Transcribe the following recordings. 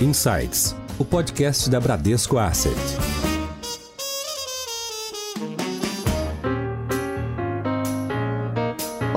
Insights, o podcast da Bradesco Asset.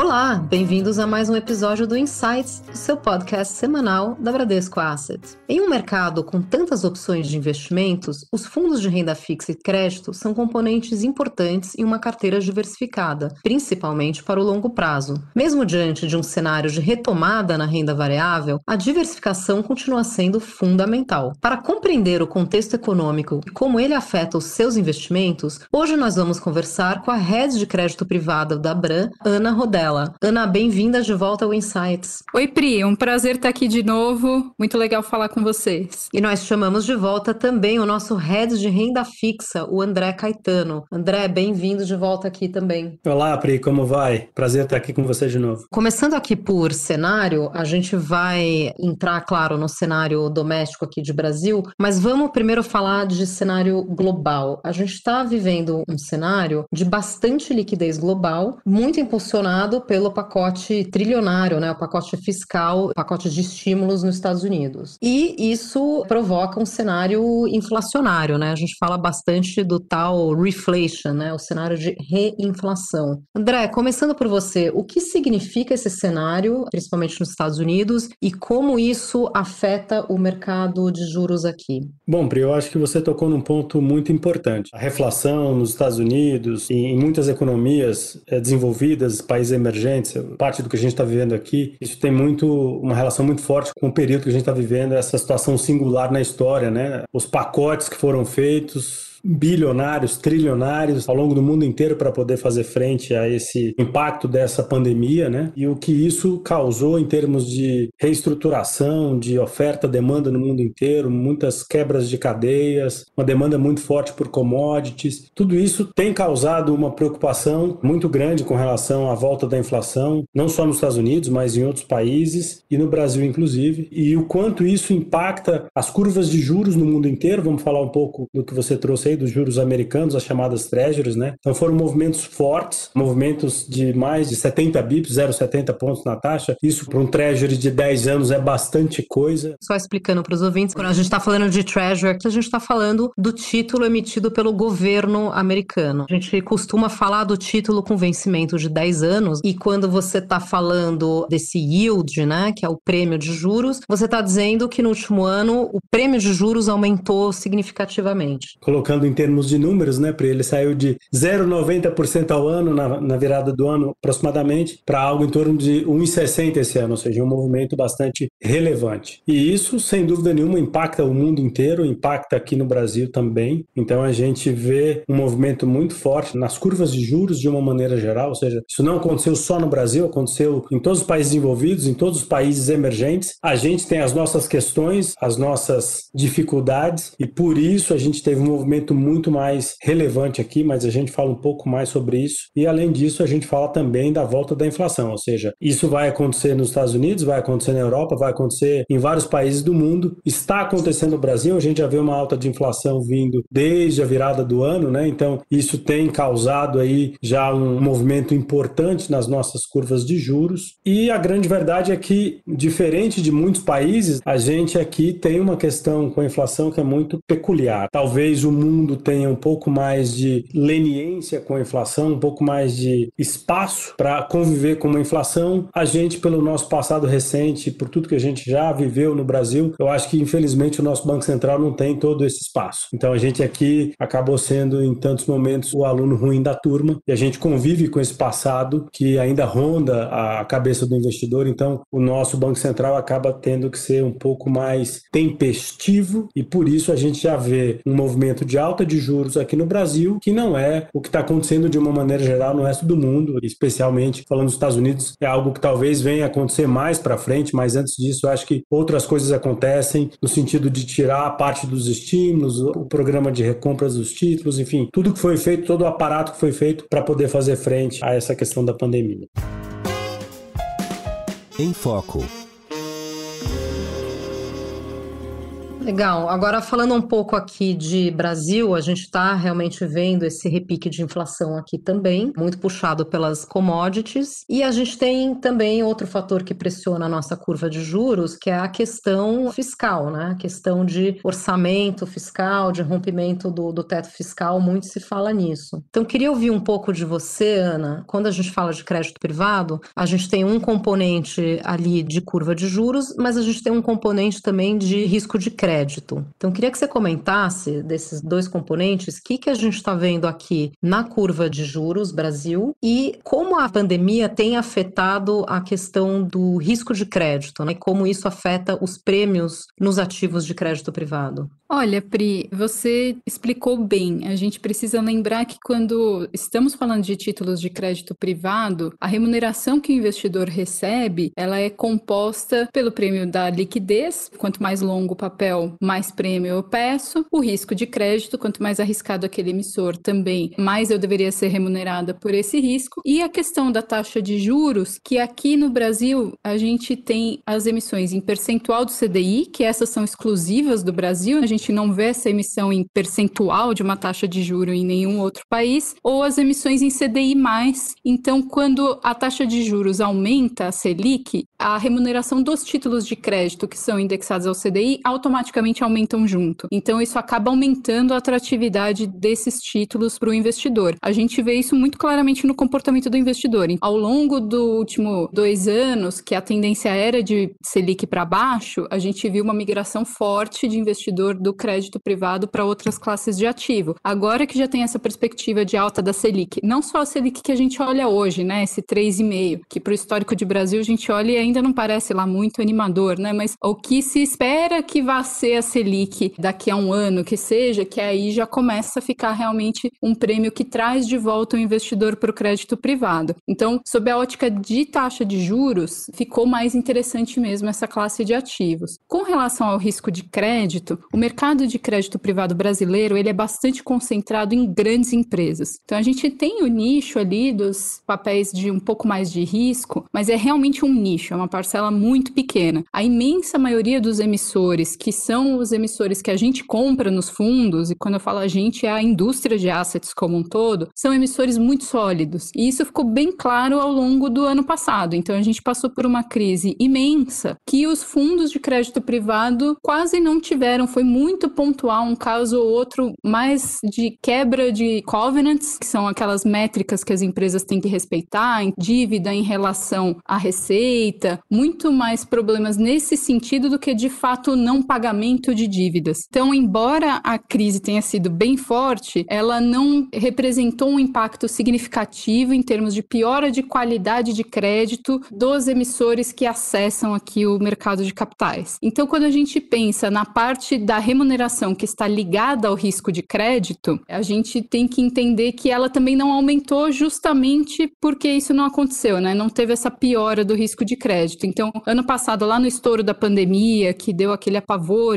Olá, bem-vindos a mais um episódio do Insights, o seu podcast semanal da Bradesco Asset. Em um mercado com tantas opções de investimentos, os fundos de renda fixa e crédito são componentes importantes em uma carteira diversificada, principalmente para o longo prazo. Mesmo diante de um cenário de retomada na renda variável, a diversificação continua sendo fundamental. Para compreender o contexto econômico e como ele afeta os seus investimentos, hoje nós vamos conversar com a head de crédito privado da Bran, Ana Rodella. Ana, bem-vinda de volta ao Insights. Oi, Pri, um prazer estar aqui de novo. Muito legal falar com vocês. E nós chamamos de volta também o nosso head de renda fixa, o André Caetano. André, bem-vindo de volta aqui também. Olá, Pri, como vai? Prazer estar aqui com você de novo. Começando aqui por cenário, a gente vai entrar, claro, no cenário doméstico aqui de Brasil, mas vamos primeiro falar de cenário global. A gente está vivendo um cenário de bastante liquidez global, muito impulsionado pelo pacote trilionário, né, o pacote fiscal, o pacote de estímulos nos Estados Unidos. E isso provoca um cenário inflacionário, né? A gente fala bastante do tal reflation, né, o cenário de reinflação. André, começando por você, o que significa esse cenário, principalmente nos Estados Unidos, e como isso afeta o mercado de juros aqui? Bom, Pri, eu acho que você tocou num ponto muito importante. A reflação nos Estados Unidos e em muitas economias eh, desenvolvidas, países emergentes, parte do que a gente está vivendo aqui, isso tem muito uma relação muito forte com o período que a gente está vivendo, essa situação singular na história, né? Os pacotes que foram feitos, bilionários, trilionários ao longo do mundo inteiro para poder fazer frente a esse impacto dessa pandemia, né? E o que isso causou em termos de reestruturação, de oferta, demanda no mundo inteiro, muitas quebras de cadeias, uma demanda muito forte por commodities. Tudo isso tem causado uma preocupação muito grande com relação à volta da inflação, não só nos Estados Unidos, mas em outros países e no Brasil inclusive, e o quanto isso impacta as curvas de juros no mundo inteiro. Vamos falar um pouco do que você trouxe aí dos juros americanos, as chamadas treasuries, né? Então foram movimentos fortes, movimentos de mais de 70 bips, 0,70 pontos na taxa. Isso para um treasury de 10 anos é bastante coisa. Só explicando para os ouvintes, quando a gente está falando de treasury, a gente está falando do título emitido pelo governo americano. A gente costuma falar do título com vencimento de 10 anos e quando você está falando desse yield, né, que é o prêmio de juros, você está dizendo que no último ano o prêmio de juros aumentou significativamente. Colocando falando em termos de números, né, Pri? Ele saiu de 0,90% ao ano na, na, virada do ano, aproximadamente, para algo em torno de 1,60% esse ano, ou seja, um movimento bastante relevante. E isso, sem dúvida nenhuma, impacta o mundo inteiro, impacta aqui no Brasil também. Então a gente vê um movimento muito forte nas curvas de juros de uma maneira geral, ou seja, isso não aconteceu só no Brasil, aconteceu em todos os países envolvidos, em todos os países emergentes. A gente tem as nossas questões, as nossas dificuldades, e por isso a gente teve um movimento muito mais relevante aqui, mas a gente fala um pouco mais sobre isso. E além disso, a gente fala também da volta da inflação, ou seja, isso vai acontecer nos Estados Unidos, vai acontecer na Europa, vai acontecer em vários países do mundo. Está acontecendo no Brasil, a gente já vê uma alta de inflação vindo desde a virada do ano, né? Então, isso tem causado aí já um movimento importante nas nossas curvas de juros. E a grande verdade é que, diferente de muitos países, a gente aqui tem uma questão com a inflação que é muito peculiar. Talvez o mundo mundo tenha um pouco mais de leniência com a inflação, um pouco mais de espaço para conviver com uma inflação, a gente, pelo nosso passado recente, por tudo que a gente já viveu no Brasil, eu acho que infelizmente o nosso Banco Central não tem todo esse espaço. Então a gente aqui acabou sendo em tantos momentos o aluno ruim da turma e a gente convive com esse passado que ainda ronda a cabeça do investidor. Então o nosso Banco Central acaba tendo que ser um pouco mais tempestivo e por isso a gente já vê um movimento de alta de juros aqui no Brasil, que não é o que está acontecendo de uma maneira geral no resto do mundo, especialmente falando dos Estados Unidos, é algo que talvez venha acontecer mais para frente, mas antes disso acho que outras coisas acontecem no sentido de tirar parte dos estímulos, o programa de recompras dos títulos, enfim, tudo que foi feito, todo o aparato que foi feito para poder fazer frente a essa questão da pandemia. Em Foco Legal. Agora, falando um pouco aqui de Brasil, a gente está realmente vendo esse repique de inflação aqui também, muito puxado pelas commodities. E a gente tem também outro fator que pressiona a nossa curva de juros, que é a questão fiscal, né? A questão de orçamento fiscal, de rompimento do, do teto fiscal, muito se fala nisso. Então, queria ouvir um pouco de você, Ana. Quando a gente fala de crédito privado, a gente tem um componente ali de curva de juros, mas a gente tem um componente também de risco de crédito crédito. Então, queria que você comentasse desses dois componentes, o que, que a gente está vendo aqui na curva de juros Brasil e como a pandemia tem afetado a questão do risco de crédito, né? E como isso afeta os prêmios nos ativos de crédito privado. Olha, Pri, você explicou bem. A gente precisa lembrar que quando estamos falando de títulos de crédito privado, a remuneração que o investidor recebe, ela é composta pelo prêmio da liquidez, quanto mais longo o papel, mais prêmio eu peço. O risco de crédito, quanto mais arriscado aquele emissor, também mais eu deveria ser remunerada por esse risco. E a questão da taxa de juros, que aqui no Brasil a gente tem as emissões em percentual do CDI, que essas são exclusivas do Brasil, a gente não vê essa emissão em percentual de uma taxa de juro em nenhum outro país, ou as emissões em CDI+. Então, quando a taxa de juros aumenta, a Selic, a remuneração dos títulos de crédito que são indexados ao CDI automaticamente automaticamente aumentam junto. Então, isso acaba aumentando a atratividade desses títulos para o investidor. A gente vê isso muito claramente no comportamento do investidor. Ao longo do último dois anos, que a tendência era de Selic para baixo, a gente viu uma migração forte de investidor do crédito privado para outras classes de ativo. Agora que já tem essa perspectiva de alta da Selic, não só a Selic que a gente olha hoje, né, esse 3,5, que para o histórico de Brasil a gente olha e ainda não parece lá muito animador, né, mas o que se espera que vá ser a Selic daqui a um ano que seja, que aí já começa a ficar realmente um prêmio que traz de volta o investidor para o crédito privado. Então, sob a ótica de taxa de juros, ficou mais interessante mesmo essa classe de ativos. Com relação ao risco de crédito, o mercado de crédito privado brasileiro ele é bastante concentrado em grandes empresas. Então, a gente tem o nicho ali dos papéis de um pouco mais de risco, mas é realmente um nicho, é uma parcela muito pequena. A imensa maioria dos emissores que são os emissores que a gente compra nos fundos, e quando eu falo a gente, é a indústria de assets como um todo, são emissores muito sólidos. E isso ficou bem claro ao longo do ano passado. Então a gente passou por uma crise imensa que os fundos de crédito privado quase não tiveram. Foi muito pontual, um caso ou outro, mais de quebra de covenants, que são aquelas métricas que as empresas têm que respeitar, em dívida em relação à receita, muito mais problemas nesse sentido do que de fato não pagamento de dívidas. Então, embora a crise tenha sido bem forte, ela não representou um impacto significativo em termos de piora de qualidade de crédito dos emissores que acessam aqui o mercado de capitais. Então, quando a gente pensa na parte da remuneração que está ligada ao risco de crédito, a gente tem que entender que ela também não aumentou justamente porque isso não aconteceu, né? Não teve essa piora do risco de crédito. Então, ano passado, lá no estouro da pandemia, que deu aquele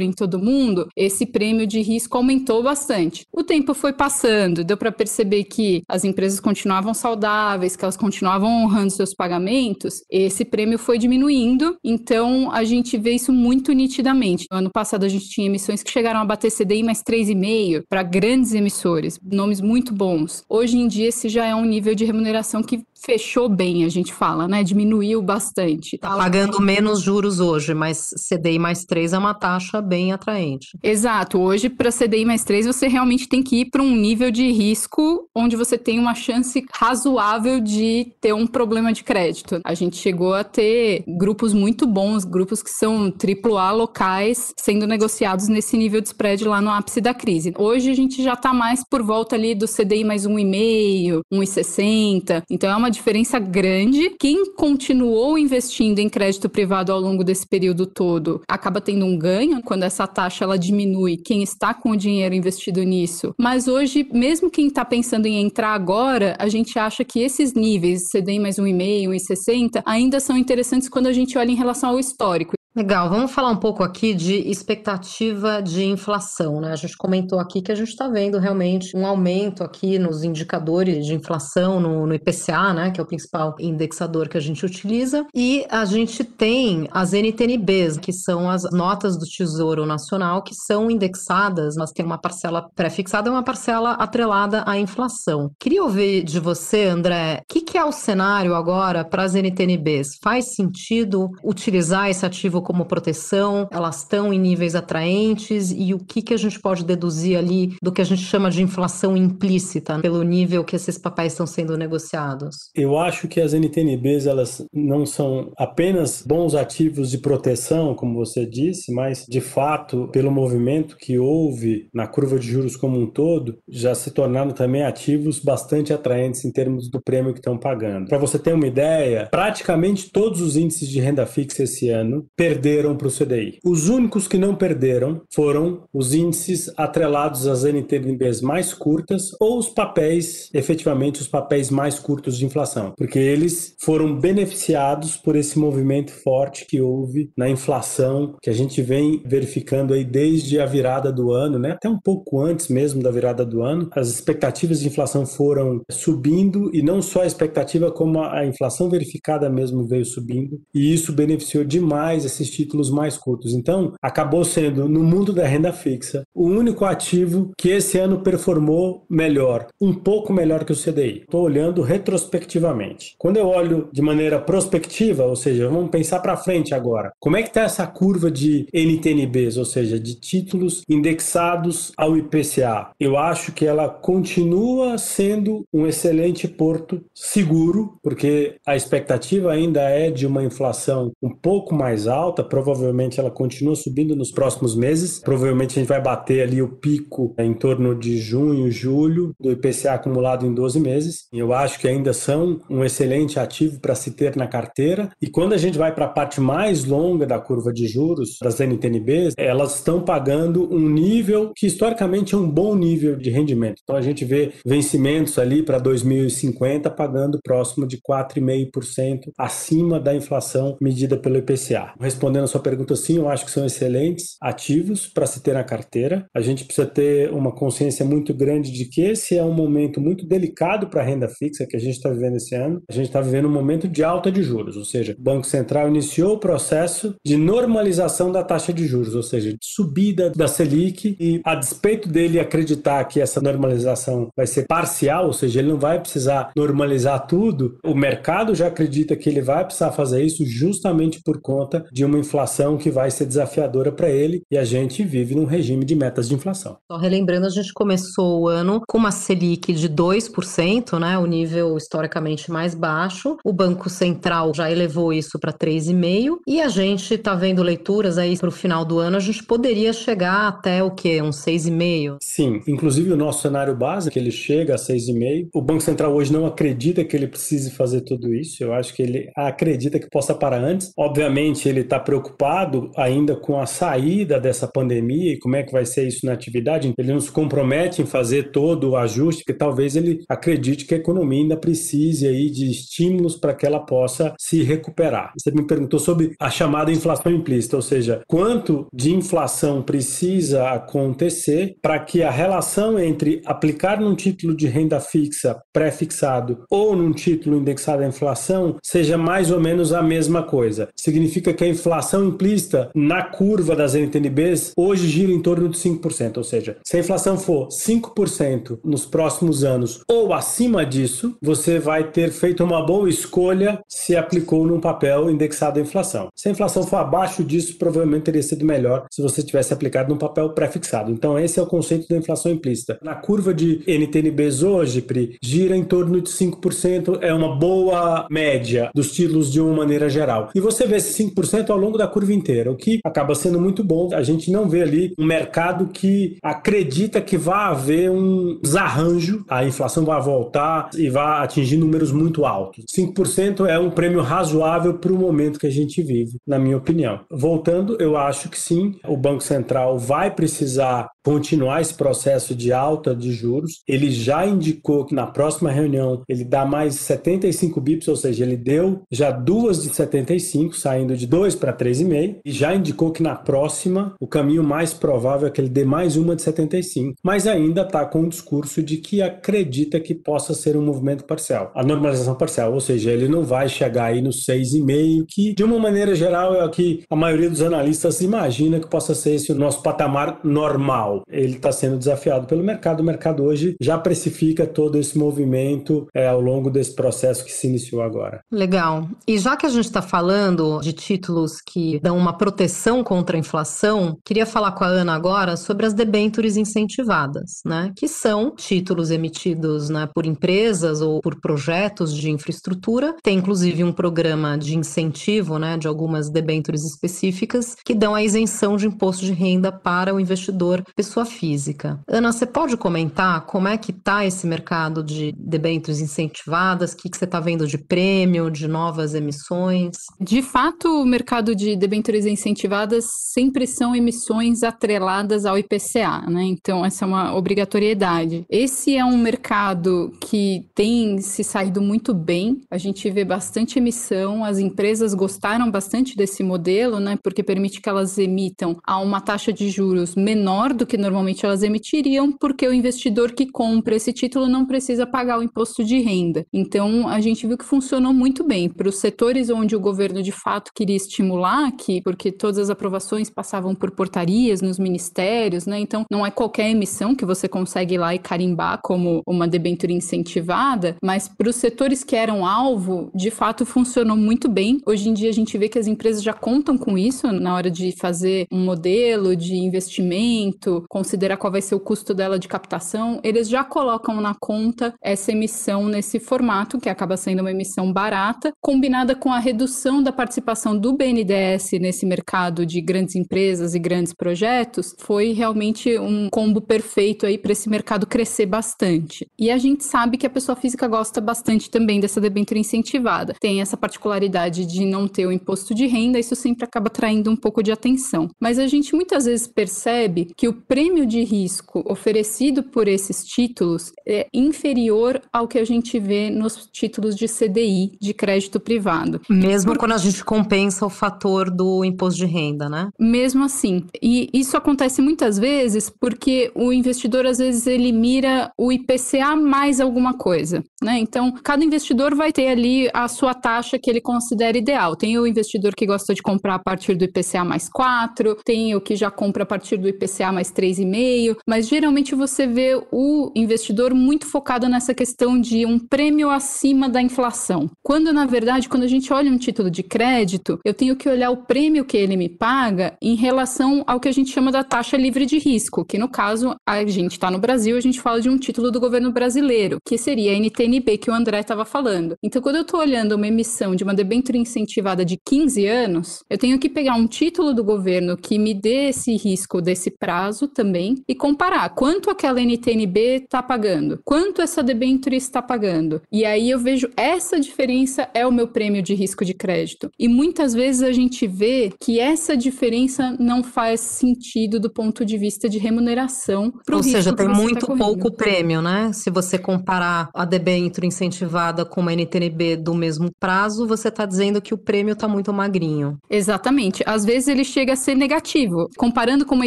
em todo mundo, esse prêmio de risco aumentou bastante. O tempo foi passando, deu para perceber que as empresas continuavam saudáveis, que elas continuavam honrando seus pagamentos, esse prêmio foi diminuindo, então a gente vê isso muito nitidamente. No ano passado a gente tinha emissões que chegaram a bater CDI mais 3,5 para grandes emissores, nomes muito bons. Hoje em dia esse já é um nível de remuneração que fechou bem, a gente fala, né? Diminuiu bastante. Tá pagando menos juros hoje, mas CDI mais 3 é uma taxa bem atraente. Exato. Hoje, para CDI mais 3, você realmente tem que ir para um nível de risco onde você tem uma chance razoável de ter um problema de crédito. A gente chegou a ter grupos muito bons, grupos que são AAA locais, sendo negociados nesse nível de spread lá no ápice da crise. Hoje a gente já está mais por volta ali do CDI mais 1,5, 1,60. Então é uma diferença grande. Quem continuou investindo em crédito privado ao longo desse período todo acaba tendo um ganho quando essa taxa ela diminui. Quem está com o dinheiro investido nisso. Mas hoje, mesmo quem está pensando em entrar agora, a gente acha que esses níveis, CDI mais 1,5, 1,60, ainda são interessantes quando a gente olha em relação ao histórico. Legal, vamos falar um pouco aqui de expectativa de inflação, né? A gente comentou aqui que a gente está vendo realmente um aumento aqui nos indicadores de inflação no, no, IPCA, né? Que é o principal indexador que a gente utiliza, e a gente tem as NTNBs, que são as notas do Tesouro Nacional, que são indexadas, mas tem uma parcela pré-fixada e uma parcela atrelada à inflação. Queria ouvir de você, André, o que, que é o cenário agora para as NTNBs? Faz sentido utilizar esse ativo como proteção, elas estão em níveis atraentes e o que, que a gente pode deduzir ali do que a gente chama de inflação implícita pelo nível que esses papéis estão sendo negociados? Eu acho que as NTNBs elas não são apenas bons ativos de proteção, como você disse, mas de fato, pelo movimento que houve na curva de juros como um todo, já se tornaram também ativos bastante atraentes em termos do prêmio que estão pagando. Para você ter uma ideia, praticamente todos os índices de renda fixa esse ano perderam para o CDI. Os únicos que não perderam foram os índices atrelados às NTNBs mais curtas ou os papéis, efetivamente os papéis mais curtos de inflação, porque eles foram beneficiados por esse movimento forte que houve na inflação que a gente vem verificando aí desde a virada do ano, né? Até um pouco antes mesmo da virada do ano, as expectativas de inflação foram subindo e não só a expectativa como a inflação verificada mesmo veio subindo e isso beneficiou demais esse esses títulos mais curtos. Então, acabou sendo, no mundo da renda fixa, o único ativo que esse ano performou melhor, um pouco melhor que o CDI. Estou olhando retrospectivamente. Quando eu olho de maneira prospectiva, ou seja, vamos pensar para frente agora, como é que está essa curva de NTNBs, ou seja, de títulos indexados ao IPCA? Eu acho que ela continua sendo um excelente porto seguro, porque a expectativa ainda é de uma inflação um pouco mais alta alta, provavelmente ela continua subindo nos próximos meses. Provavelmente a gente vai bater ali o pico em torno de junho, julho, do IPCA acumulado em 12 meses. Eu acho que ainda são um excelente ativo para se ter na carteira. E quando a gente vai para a parte mais longa da curva de juros das NTNBs, elas estão pagando um nível que historicamente é um bom nível de rendimento. Então a gente vê vencimentos ali para 2050 pagando próximo de 4,5% acima da inflação medida pelo IPCA respondendo a sua pergunta, sim, eu acho que são excelentes ativos para se ter na carteira. A gente precisa ter uma consciência muito grande de que esse é um momento muito delicado para a renda fixa que a gente está vivendo esse ano. A gente está vivendo um momento de alta de juros, ou seja, o Banco Central iniciou o processo de normalização da taxa de juros, ou seja, subida da Selic e a despeito dele acreditar que essa normalização vai ser parcial, ou seja, ele não vai precisar normalizar tudo, o mercado já acredita que ele vai precisar fazer isso justamente por conta de uma uma inflação que vai ser desafiadora para ele e a gente vive num regime de metas de inflação. Só relembrando, a gente começou o ano com uma Selic de 2%, né, o nível historicamente mais baixo. O Banco Central já elevou isso para 3,5% e a gente está vendo leituras aí para o final do ano, a gente poderia chegar até o quê? Uns 6,5%? Sim, inclusive o nosso cenário base, que ele chega a 6,5%. O Banco Central hoje não acredita que ele precise fazer tudo isso, eu acho que ele acredita que possa parar antes. Obviamente, ele está preocupado ainda com a saída dessa pandemia e como é que vai ser isso na atividade. Ele não se compromete em fazer todo o ajuste, porque talvez ele acredite que a economia ainda precise aí de estímulos para que ela possa se recuperar. Você me perguntou sobre a chamada inflação implícita, ou seja, quanto de inflação precisa acontecer para que a relação entre aplicar num título de renda fixa pré-fixado ou num título indexado à inflação seja mais ou menos a mesma coisa. Significa que a inflação inflação implícita na curva das NTNBs hoje gira em torno de 5%, ou seja, se a inflação for 5% nos próximos anos ou acima disso, você vai ter feito uma boa escolha se aplicou num papel indexado à inflação. Se a inflação for abaixo disso, provavelmente teria sido melhor se você tivesse aplicado num papel pré-fixado. Então, esse é o conceito da inflação implícita. Na curva de NTNBs hoje, Pri, gira em torno de 5%, é uma boa média dos títulos de uma maneira geral. E você vê esse 5% ao longo da curva inteira, o que acaba sendo muito bom. A gente não vê ali um mercado que acredita que vai haver um desarranjo, a inflação vai voltar e vai atingir números muito altos. 5% é um prêmio razoável para o momento que a gente vive, na minha opinião. Voltando, eu acho que sim, o Banco Central vai precisar continuar esse processo de alta de juros. Ele já indicou que na próxima reunião ele dá mais 75 bips, ou seja, ele deu já duas de 75, saindo de 2 para 3,5, e já indicou que na próxima o caminho mais provável é que ele dê mais uma de 75, mas ainda está com o discurso de que acredita que possa ser um movimento parcial, a normalização parcial, ou seja, ele não vai chegar aí no 6,5, que de uma maneira geral é o que a maioria dos analistas imagina que possa ser esse o nosso patamar normal. Ele está sendo desafiado pelo mercado, o mercado hoje já precifica todo esse movimento é, ao longo desse processo que se iniciou agora. Legal. E já que a gente está falando de títulos que dão uma proteção contra a inflação, queria falar com a Ana agora sobre as debêntures incentivadas, né? Que são títulos emitidos né, por empresas ou por projetos de infraestrutura. Tem inclusive um programa de incentivo né, de algumas debêntures específicas que dão a isenção de imposto de renda para o investidor pessoa física. Ana, você pode comentar como é que está esse mercado de debêntures incentivadas? O que, que você está vendo de prêmio, de novas emissões? De fato, o mercado de debêntures incentivadas sempre são emissões atreladas ao IPCA, né? Então, essa é uma obrigatoriedade. Esse é um mercado que tem se saído muito bem. A gente vê bastante emissão, as empresas gostaram bastante desse modelo, né? Porque permite que elas emitam a uma taxa de juros menor do que normalmente elas emitiriam, porque o investidor que compra esse título não precisa pagar o imposto de renda. Então, a gente viu que funcionou muito bem para os setores onde o governo de fato queria estimular, que porque todas as aprovações passavam por portarias nos ministérios, né? Então, não é qualquer emissão que você consegue ir lá e carimbar como uma debênture incentivada, mas para os setores que eram alvo, de fato funcionou muito bem. Hoje em dia a gente vê que as empresas já contam com isso na hora de fazer um modelo de investimento, considerar qual vai ser o custo dela de captação, eles já colocam na conta essa emissão nesse formato, que acaba sendo uma emissão barata, combinada com a redução da participação do BNDES nesse mercado de grandes empresas e grandes projetos, foi realmente um combo perfeito aí para esse mercado crescer bastante. E a gente sabe que a pessoa física gosta bastante também dessa debênture incentivada. Tem essa particularidade de não ter o imposto de renda, isso sempre acaba traindo um pouco de atenção. Mas a gente muitas vezes percebe que o prêmio de risco oferecido por esses títulos é inferior ao que a gente vê nos títulos de CDI, de crédito privado. Mesmo por... quando a gente compensa o fator do imposto de renda, né? Mesmo assim. E isso acontece muitas vezes porque o investidor, às vezes, ele mira o IPCA mais alguma coisa, né? Então, cada investidor vai ter ali a sua taxa que ele considera ideal. Tem o investidor que gosta de comprar a partir do IPCA mais 4, tem o que já compra a partir do IPCA mais 3,5, mas geralmente você vê o investidor muito focado nessa questão de um prêmio acima da inflação. Quando, na verdade, quando a gente olha um título de crédito, eu tenho que olhar o prêmio que ele me paga em relação ao que a gente chama da taxa livre de risco, que no caso, a gente está no Brasil, a gente fala de um título do governo brasileiro, que seria a NTNB que o André estava falando. Então, quando eu estou olhando uma emissão de uma debênture incentivada de 15 anos, eu tenho que pegar um título do governo que me dê esse risco desse prazo também e comparar quanto aquela NTNB está pagando, quanto essa debênture está pagando. E aí eu vejo essa diferença é o meu prêmio de risco de crédito. E muitas vezes a gente vê que essa diferença não faz sentido do ponto de vista de remuneração para o Ou seja, tem tá muito tá pouco prêmio, né? Se você comparar a debênture incentivada com uma NTNB do mesmo prazo, você está dizendo que o prêmio está muito magrinho. Exatamente. Às vezes ele chega a ser negativo. Comparando com uma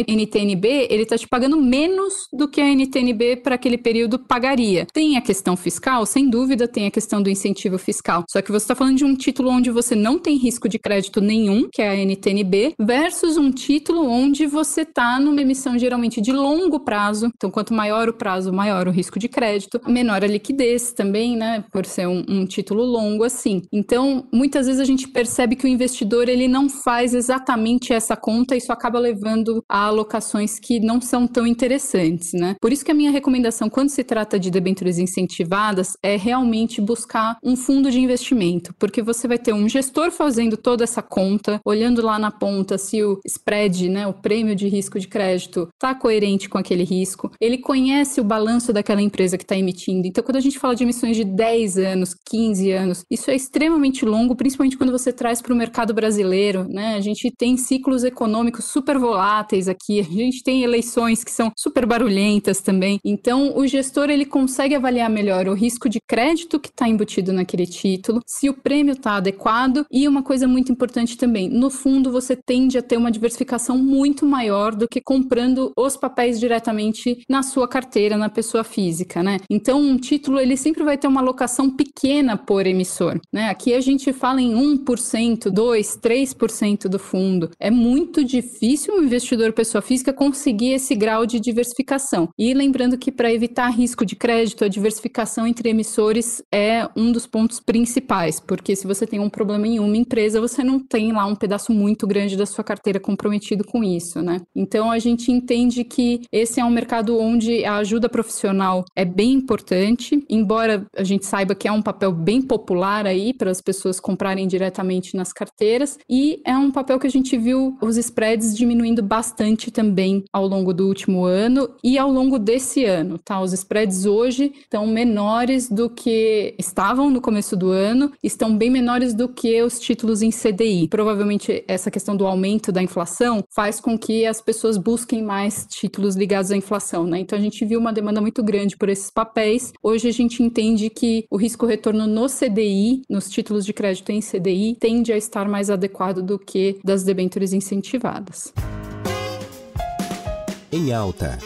NTNB, ele está te pagando menos do que a NTNB para aquele período pagaria. Tem a questão fiscal, sem dúvida, tem a questão do incentivo fiscal. Só que você está falando de um título onde você não tem risco de crédito nenhum, que é a NTNB, versus um título onde você está numa emissão geralmente de longo prazo. Então, quanto maior o prazo, maior o risco de crédito, menor a liquidez também, né? Por ser um, um título longo assim. Então, muitas vezes a gente percebe que o investidor ele não faz exatamente essa conta e isso acaba levando a alocações que não são tão interessantes, né? Por isso que a minha recomendação quando se trata de debêntures incentivadas é realmente buscar um fundo de investimento, porque você vai ter um gestor fazendo toda essa conta, olhando lá na ponta se o spread, né, o prêmio de risco de crédito está coerente com aquele risco. Ele conhece o balanço daquela empresa que está emitindo. Então, quando a gente fala de emissões de 10 anos, 15 anos. Isso é extremamente longo, principalmente quando você traz para o mercado brasileiro, né? A gente tem ciclos econômicos super voláteis aqui, a gente tem eleições que são super barulhentas também. Então, o gestor ele consegue avaliar melhor o risco de crédito que está embutido naquele título, se o prêmio está adequado e uma coisa muito importante também, no fundo você tende a ter uma diversificação muito maior do que comprando os papéis diretamente na sua carteira, na pessoa física, né? Então, um título ele sempre vai ter uma alocação pequena por emissor, né? Aqui a gente fala em 1%, 2, 3% do fundo. É muito difícil um investidor pessoa física conseguir esse grau de diversificação. E lembrando que para evitar risco de crédito, a diversificação entre emissores é um dos pontos principais, porque se você tem um problema em uma empresa, você não tem lá um pedaço muito grande da sua carteira comprometido com isso, né? Então a gente entende que esse é um mercado onde a ajuda profissional é bem importante, embora a gente saiba que é um papel bem popular aí para as pessoas comprarem diretamente nas carteiras, e é um papel que a gente viu os spreads diminuindo bastante também ao longo do último ano e ao longo desse ano, tá? Os spreads hoje estão menores do que estavam no começo do ano, estão bem menores do que os títulos em CDI. Provavelmente essa questão do aumento da inflação faz com que as pessoas busquem mais títulos ligados à inflação, né? Então a gente viu uma demanda muito grande por esses papéis. Hoje a gente entende que o risco retorno no CDI, nos títulos de crédito em CDI, tende a estar mais adequado do que das debêntures incentivadas. Em alta.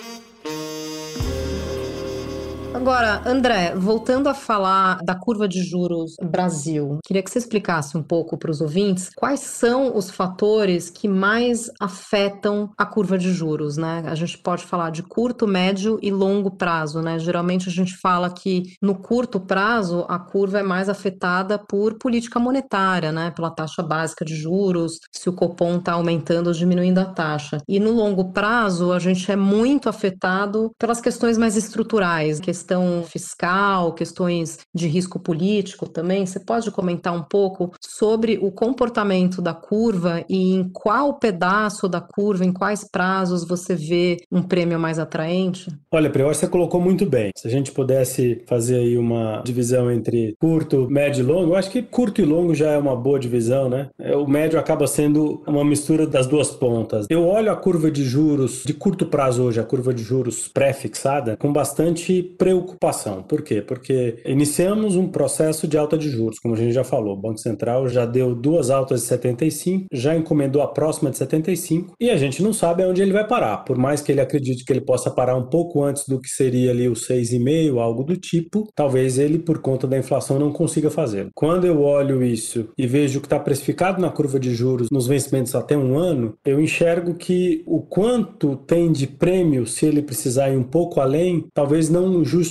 Agora, André, voltando a falar da curva de juros Brasil, queria que você explicasse um pouco para os ouvintes quais são os fatores que mais afetam a curva de juros, né? A gente pode falar de curto, médio e longo prazo, né? Geralmente a gente fala que no curto prazo a curva é mais afetada por política monetária, né? Pela taxa básica de juros, se o Copom está aumentando ou diminuindo a taxa. E no longo prazo a gente é muito afetado pelas questões mais estruturais, que questão fiscal, questões de risco político também. Você pode comentar um pouco sobre o comportamento da curva e em qual pedaço da curva, em quais prazos você vê um prêmio mais atraente? Olha, Pri, você colocou muito bem. Se a gente pudesse fazer aí uma divisão entre curto, médio e longo, eu acho que curto e longo já é uma boa divisão, né? É, o médio acaba sendo uma mistura das duas pontas. Eu olho a curva de juros de curto prazo hoje, a curva de juros pré-fixada, com bastante preocupação preocupação. Por quê? Porque iniciamos um processo de alta de juros, como a gente já falou. O Banco Central já deu duas altas de 75, já encomendou a próxima de 75 e a gente não sabe aonde ele vai parar. Por mais que ele acredite que ele possa parar um pouco antes do que seria ali o 6,5, algo do tipo, talvez ele, por conta da inflação, não consiga fazer. Quando eu olho isso e vejo o que está precificado na curva de juros nos vencimentos até um ano, eu enxergo que o quanto tem de prêmio, se ele precisar ir um pouco além, talvez não justifique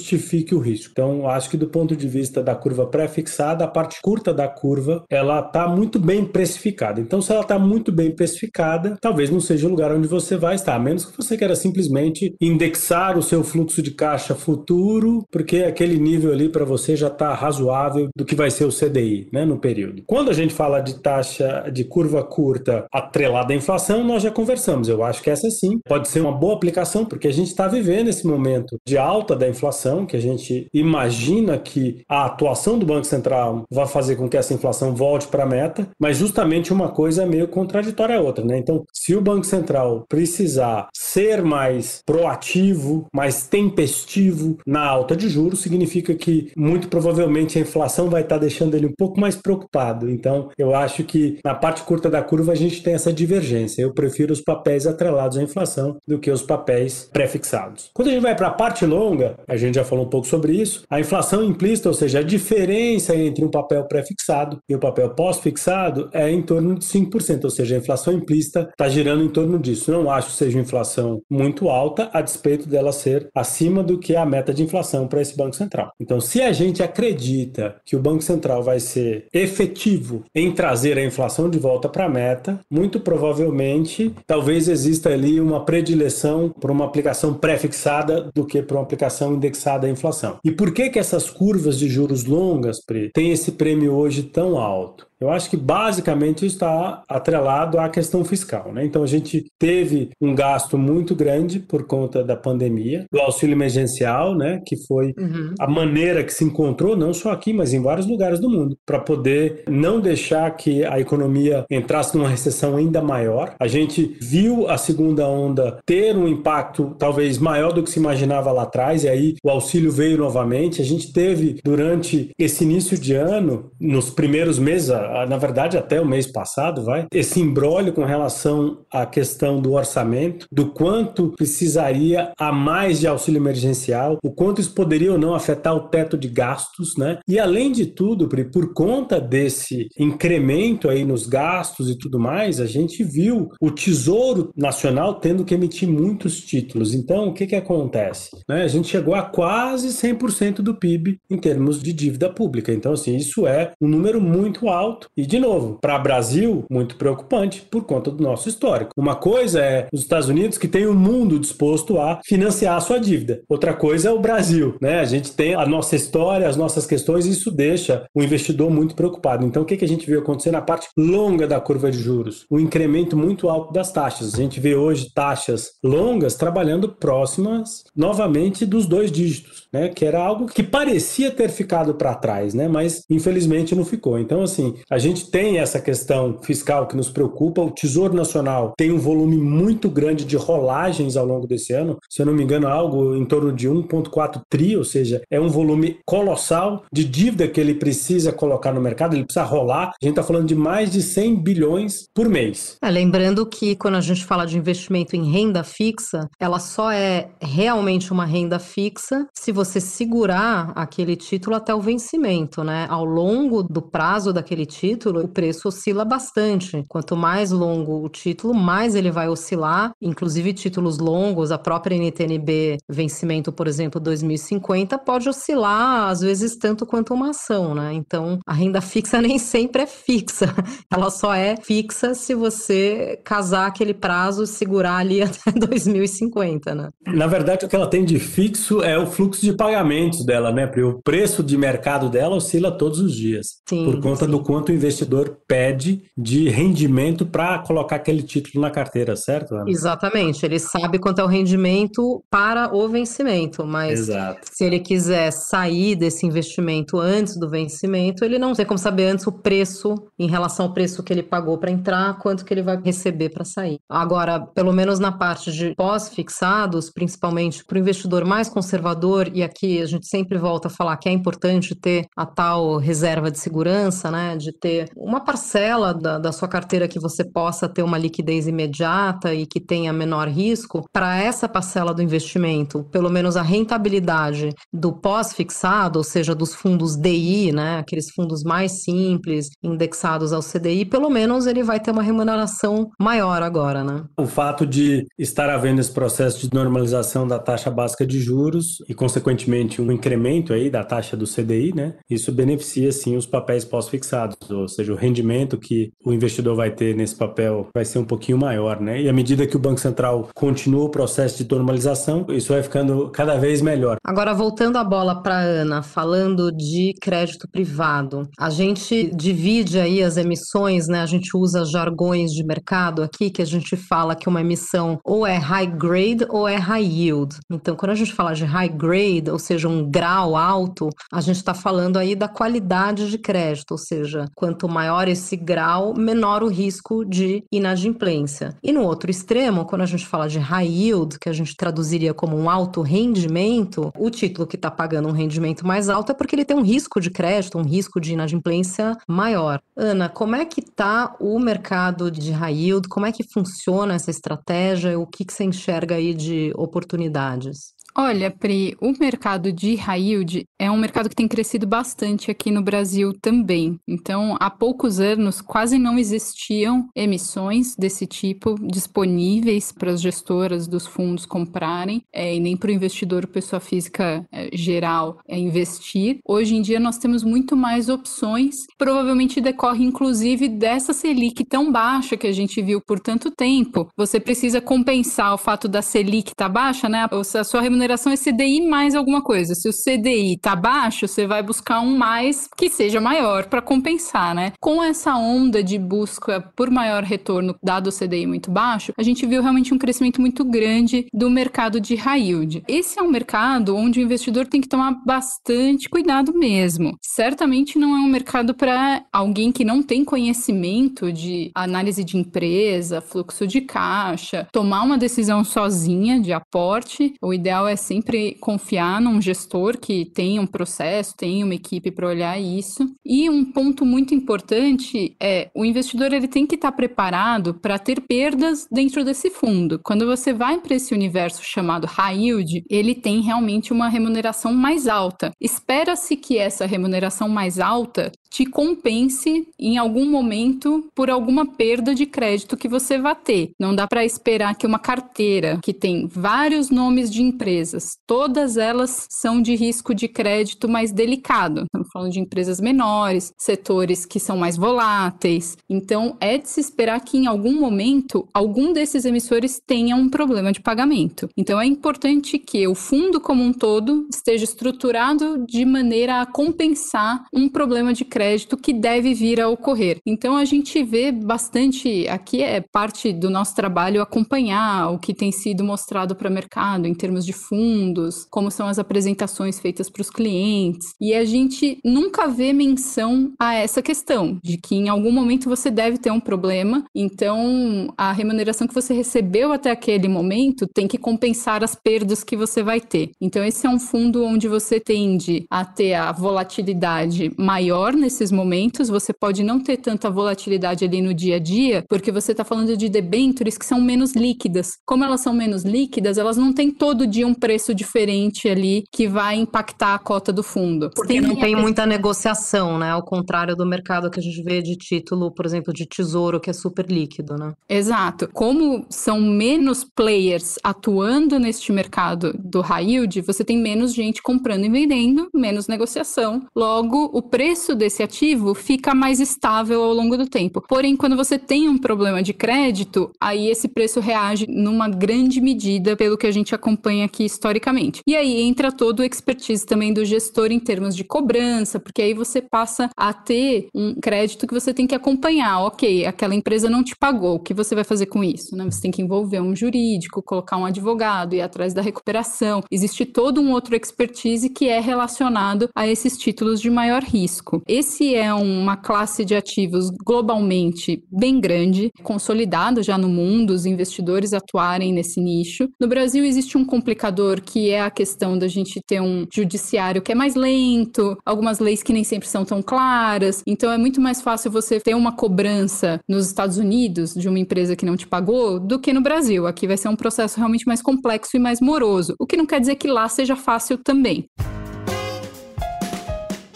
o risco. Então, acho que do ponto de vista da curva pré-fixada, a parte curta da curva, ela está muito bem precificada. Então, se ela está muito bem precificada, talvez não seja o lugar onde você vai estar, a menos que você queira simplesmente indexar o seu fluxo de caixa futuro, porque aquele nível ali para você já está razoável do que vai ser o CDI, né, no período. Quando a gente fala de taxa de curva curta atrelada à inflação, nós já conversamos. Eu acho que essa sim pode ser uma boa aplicação, porque a gente está vivendo esse momento de alta da inflação inflação, que a gente imagina que a atuação do Banco Central vai fazer com que essa inflação volte para a meta, mas justamente uma coisa é meio contraditória à outra, né? Então, se o Banco Central precisar ser mais proativo, mais tempestivo na alta de juros, significa que muito provavelmente a inflação vai estar deixando ele um pouco mais preocupado. Então, eu acho que na parte curta da curva a gente tem essa divergência. Eu prefiro os papéis atrelados à inflação do que os papéis pré-fixados. Quando a gente vai para a parte longa, a gente já falou um pouco sobre isso. A inflação implícita, ou seja, a diferença entre um papel pré-fixado e o um papel pós-fixado é em torno de 5%, ou seja, a inflação implícita está girando em torno disso. Não acho que seja uma inflação muito alta, a despeito dela ser acima do que a meta de inflação para esse Banco Central. Então, se a gente acredita que o Banco Central vai ser efetivo em trazer a inflação de volta para a meta, muito provavelmente, talvez exista ali uma predileção por uma aplicação pré-fixada do que por uma aplicação indexada indexada à inflação. E por que que essas curvas de juros longas, Pri, têm esse prêmio hoje tão alto? Eu acho que basicamente está atrelado à questão fiscal, né? Então a gente teve um gasto muito grande por conta da pandemia, do auxílio emergencial, né? Que foi uhum. a maneira que se encontrou, não só aqui, mas em vários lugares do mundo, para poder não deixar que a economia entrasse numa recessão ainda maior. A gente viu a segunda onda ter um impacto talvez maior do que se imaginava lá atrás, e aí o auxílio veio novamente. A gente teve durante esse início de ano, nos primeiros meses, na verdade até o mês passado, vai, esse embrólio com relação à questão do orçamento, do quanto precisaria a mais de auxílio emergencial, o quanto isso poderia ou não afetar o teto de gastos, né? E além de tudo, por conta desse incremento aí nos gastos e tudo mais, a gente viu o Tesouro Nacional tendo que emitir muitos títulos. Então, o que que acontece? Né? A gente chegou a quase 100% do PIB em termos de dívida pública. Então, assim, isso é um número muito alto e, de novo, para o Brasil, muito preocupante por conta do nosso histórico. Uma coisa é os Estados Unidos que tem o um mundo disposto a financiar a sua dívida. Outra coisa é o Brasil, né? A gente tem a nossa história, as nossas questões e isso deixa o investidor muito preocupado. Então, o que, que a gente viu acontecer na parte longa da curva de juros? Um incremento muito alto das taxas. A gente vê hoje taxas longas trabalhando próximas, novamente, dos dois dígitos, né? Que era algo que parecia ter ficado para trás, né? Mas, infelizmente, não ficou. Então, assim, a gente tem essa questão fiscal que nos preocupa. O Tesouro Nacional tem um volume muito grande de rolagens ao longo desse ano. Se eu não me engano, algo em torno de 1,4 tri, ou seja, é um volume colossal de dívida que ele precisa colocar no mercado, ele precisa rolar. A gente está falando de mais de 100 bilhões por mês. É, lembrando que quando a gente fala de investimento em renda fixa, ela só é realmente uma renda fixa se você segurar aquele título até o vencimento, né? Ao longo do prazo daquele título, o preço oscila bastante. Quanto mais longo o título, mais ele vai oscilar. Inclusive títulos longos, a própria NTNB vencimento, por exemplo, 2050, pode oscilar às vezes tanto quanto uma ação, né? Então, a renda fixa nem sempre é fixa. Ela só é fixa se você casar aquele prazo, segurar ali até 2050, né? Na verdade, o que ela tem de fixo é o fluxo de pagamentos dela, né? Porque o preço de mercado dela oscila todos os dias. Sim, por conta sim. do quanto o investidor pede de rendimento para colocar aquele título na carteira, certo? Ana? Exatamente. Ele sabe quanto é o rendimento para o vencimento, mas Exato. se ele quiser sair desse investimento antes do vencimento, ele não tem como saber antes o preço em relação ao preço que ele pagou para entrar, quanto que ele vai receber para sair. Agora, pelo menos na parte de pós-fixados, principalmente para o investidor mais conservador, e aqui a gente sempre volta a falar que é importante ter a tal reserva de segurança, né? De ter uma parcela da, da sua carteira que você possa ter uma liquidez imediata e que tenha menor risco, para essa parcela do investimento, pelo menos a rentabilidade do pós-fixado, ou seja, dos fundos DI, né? Aqueles fundos mais simples, indexados ao CDI, pelo menos ele vai ter uma remuneração maior agora, né? O fato de estar havendo esse processo de normalização da taxa básica de juros e, consequentemente, um incremento aí da taxa do CDI, né? Isso beneficia, sim, os papéis pós-fixados, ou seja, o rendimento que o investidor vai ter nesse papel vai ser um pouquinho maior, né? E à medida que o Banco Central continua o processo de normalização, isso vai ficando cada vez melhor. Agora, voltando a bola para Ana, falando de crédito privado, a gente divide aí as emissões, né? A gente usa jargões de mercado aqui que a gente fala que uma emissão ou é high grade ou é high yield. Então, quando a gente fala de high grade, ou seja, um grau alto, a gente está falando aí da qualidade de crédito, ou seja, quanto maior esse grau, menor o risco de inadimplência. E no outro extremo, quando a gente fala de high yield, que a gente traduziria como um alto rendimento, o título que está pagando um rendimento mais alto é porque ele tem um risco de crédito, um risco de inadimplência maior. Ana, como é que está o mercado de high yield? Como é que funciona essa estratégia? O que, que você enxerga aí de oportunidades? Olha, Pri, o mercado de high yield é um mercado que tem crescido bastante aqui no Brasil também. Então, há poucos anos, quase não existiam emissões desse tipo disponíveis para as gestoras dos fundos comprarem é, e nem para o investidor, pessoa física é, geral, é, investir. Hoje em dia, nós temos muito mais opções. Provavelmente decorre, inclusive, dessa Selic tão baixa que a gente viu por tanto tempo. Você precisa compensar o fato da Selic estar tá baixa, né? A sua remuneração remuneração é CDI mais alguma coisa. Se o CDI tá baixo, você vai buscar um mais que seja maior para compensar, né? Com essa onda de busca por maior retorno, dado o CDI muito baixo, a gente viu realmente um crescimento muito grande do mercado de high yield. Esse é um mercado onde o investidor tem que tomar bastante cuidado mesmo. Certamente não é um mercado para alguém que não tem conhecimento de análise de empresa, fluxo de caixa, tomar uma decisão sozinha de aporte. O ideal é sempre confiar num gestor que tem um processo, tem uma equipe para olhar isso. E um ponto muito importante é o investidor ele tem que estar tá preparado para ter perdas dentro desse fundo. Quando você vai para esse universo chamado high yield, ele tem realmente uma remuneração mais alta. Espera-se que essa remuneração mais alta te compense em algum momento por alguma perda de crédito que você vai ter. Não dá para esperar que uma carteira que tem vários nomes de empresas, todas elas são de risco de crédito mais delicado. Estamos falando de empresas menores, setores que são mais voláteis. Então, é de se esperar que em algum momento algum desses emissores tenha um problema de pagamento. Então, é importante que o fundo como um todo esteja estruturado de maneira a compensar um problema de crédito crédito que deve vir a ocorrer. Então a gente vê bastante, aqui é parte do nosso trabalho acompanhar o que tem sido mostrado para o mercado em termos de fundos, como são as apresentações feitas para os clientes, e a gente nunca vê menção a essa questão de que em algum momento você deve ter um problema, então a remuneração que você recebeu até aquele momento tem que compensar as perdas que você vai ter. Então esse é um fundo onde você tende a ter a volatilidade maior nesses momentos, você pode não ter tanta volatilidade ali no dia a dia, porque você está falando de debêntures que são menos líquidas. Como elas são menos líquidas, elas não têm todo dia um preço diferente ali que vai impactar a cota do fundo. Porque tem não tem muita negociação, né? Ao contrário do mercado que a gente vê de título, por exemplo, de tesouro, que é super líquido, né? Exato. Como são menos players atuando neste mercado do high yield, você tem menos gente comprando e vendendo, menos negociação. Logo, o preço desse esse ativo fica mais estável ao longo do tempo. Porém, quando você tem um problema de crédito, aí esse preço reage numa grande medida pelo que a gente acompanha aqui historicamente. E aí entra todo o expertise também do gestor em termos de cobrança, porque aí você passa a ter um crédito que você tem que acompanhar. Ok, aquela empresa não te pagou, o que você vai fazer com isso? Né? Você tem que envolver um jurídico, colocar um advogado, ir atrás da recuperação. Existe todo um outro expertise que é relacionado a esses títulos de maior risco. Esse esse é uma classe de ativos globalmente bem grande, consolidado já no mundo, os investidores atuarem nesse nicho. No Brasil existe um complicador que é a questão da gente ter um judiciário que é mais lento, algumas leis que nem sempre são tão claras. Então é muito mais fácil você ter uma cobrança nos Estados Unidos de uma empresa que não te pagou do que no Brasil. Aqui vai ser um processo realmente mais complexo e mais moroso, o que não quer dizer que lá seja fácil também.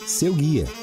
Seu guia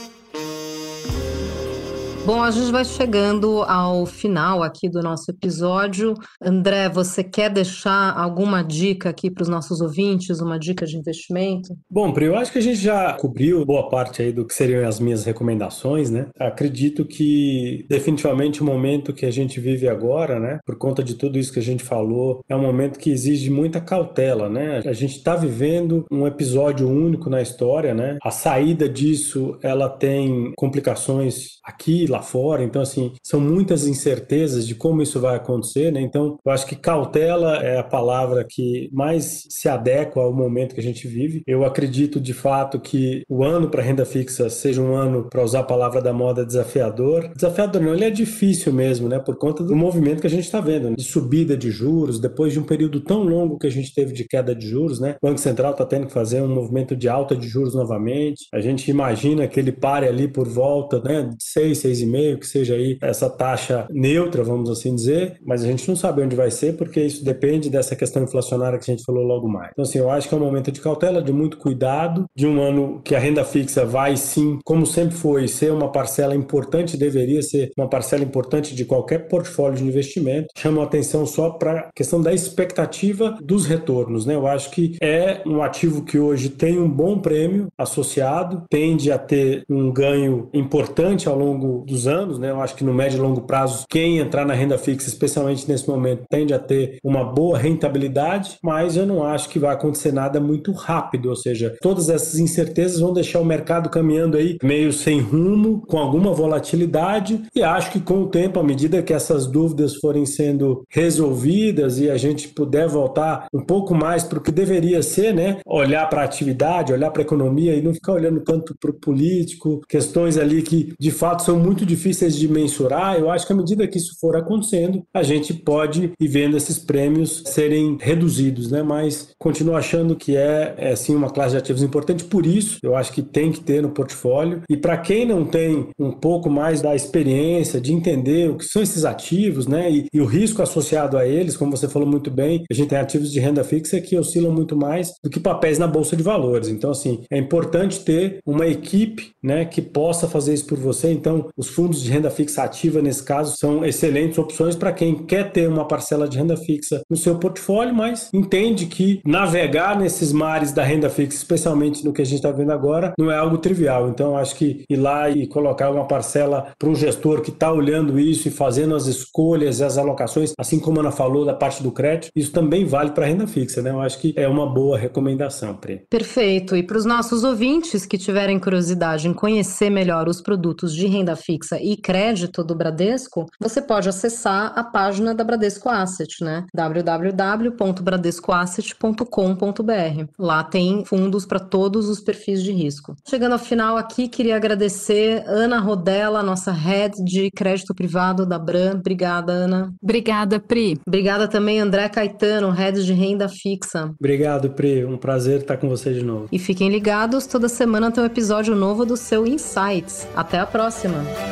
Bom, a gente vai chegando ao final aqui do nosso episódio. André, você quer deixar alguma dica aqui para os nossos ouvintes, uma dica de investimento? Bom, Pri, eu acho que a gente já cobriu boa parte aí do que seriam as minhas recomendações, né? Acredito que definitivamente o momento que a gente vive agora, né, por conta de tudo isso que a gente falou, é um momento que exige muita cautela, né? A gente está vivendo um episódio único na história, né? A saída disso, ela tem complicações aqui, lá fora. Então, assim, são muitas incertezas de como isso vai acontecer, né? Então, eu acho que cautela é a palavra que mais se adequa ao momento que a gente vive. Eu acredito de fato que o ano para renda fixa seja um ano, para usar a palavra da moda, desafiador. Desafiador não, ele é difícil mesmo, né? Por conta do movimento que a gente está vendo, né? de subida de juros, depois de um período tão longo que a gente teve de queda de juros, né? O Banco Central está tendo que fazer um movimento de alta de juros novamente. A gente imagina que ele pare ali por volta, né? 6, 6 6,5%, que seja aí essa taxa neutra, vamos assim dizer, mas a gente não sabe onde vai ser, porque isso depende dessa questão inflacionária que a gente falou logo mais. Então, assim, eu acho que é um momento de cautela, de muito cuidado, de um ano que a renda fixa vai sim, como sempre foi, ser uma parcela importante, deveria ser uma parcela importante de qualquer portfólio de investimento. Chamo atenção só para a questão da expectativa dos retornos, né? Eu acho que é um ativo que hoje tem um bom prêmio associado, tende a ter um ganho importante ao longo dos anos, né? Eu acho que no médio e longo prazo, quem entrar na renda fixa, especialmente nesse momento, tende a ter uma boa rentabilidade, mas eu não acho que vai acontecer nada muito rápido, ou seja, todas essas incertezas vão deixar o mercado caminhando aí meio sem rumo, com alguma volatilidade, e acho que com o tempo, à medida que essas dúvidas forem sendo resolvidas e a gente puder voltar um pouco mais para o que deveria ser, né? Olhar para a atividade, olhar para a economia e não ficar olhando tanto para o político, questões ali que de fato são muito difíceis de mensurar. Eu acho que à medida que isso for acontecendo, a gente pode ir vendo esses prêmios serem reduzidos, né? Mas continuo achando que é, é sim uma classe de ativos importante, por isso eu acho que tem que ter no portfólio. E para quem não tem um pouco mais da experiência de entender o que são esses ativos, né? E, e o risco associado a eles, como você falou muito bem, a gente tem ativos de renda fixa que oscilam muito mais do que papéis na bolsa de valores. Então, assim, é importante ter uma equipe, né, que possa fazer isso por você. Então, os fundos de renda fixa ativa, nesse caso, são excelentes opções para quem quer ter uma parcela de renda fixa no seu portfólio, mas entende que navegar nesses mares da renda fixa, especialmente no que a gente está vendo agora, não é algo trivial. Então, acho que ir lá e colocar uma parcela para um gestor que está olhando isso e fazendo as escolhas e as alocações, assim como a Ana falou da parte do crédito, isso também vale para a renda fixa, né? Eu acho que é uma boa recomendação, Pri. Perfeito. E para os nossos ouvintes que tiverem curiosidade em conhecer melhor os produtos de renda fixa e crédito do Bradesco, você pode acessar a página da Bradesco Asset, né? www.bradescoasset.com.br. Lá tem fundos para todos os perfis de risco. Chegando ao final aqui, queria agradecer Ana Rodella, nossa head de crédito privado da Bram. Obrigada, Ana. Obrigada, Pri. Obrigada também, André Caetano, head de renda fixa. Obrigado, Pri. Um prazer estar com você de novo. E fiquem ligados, toda semana tem um episódio novo do seu Insights. Até a próxima!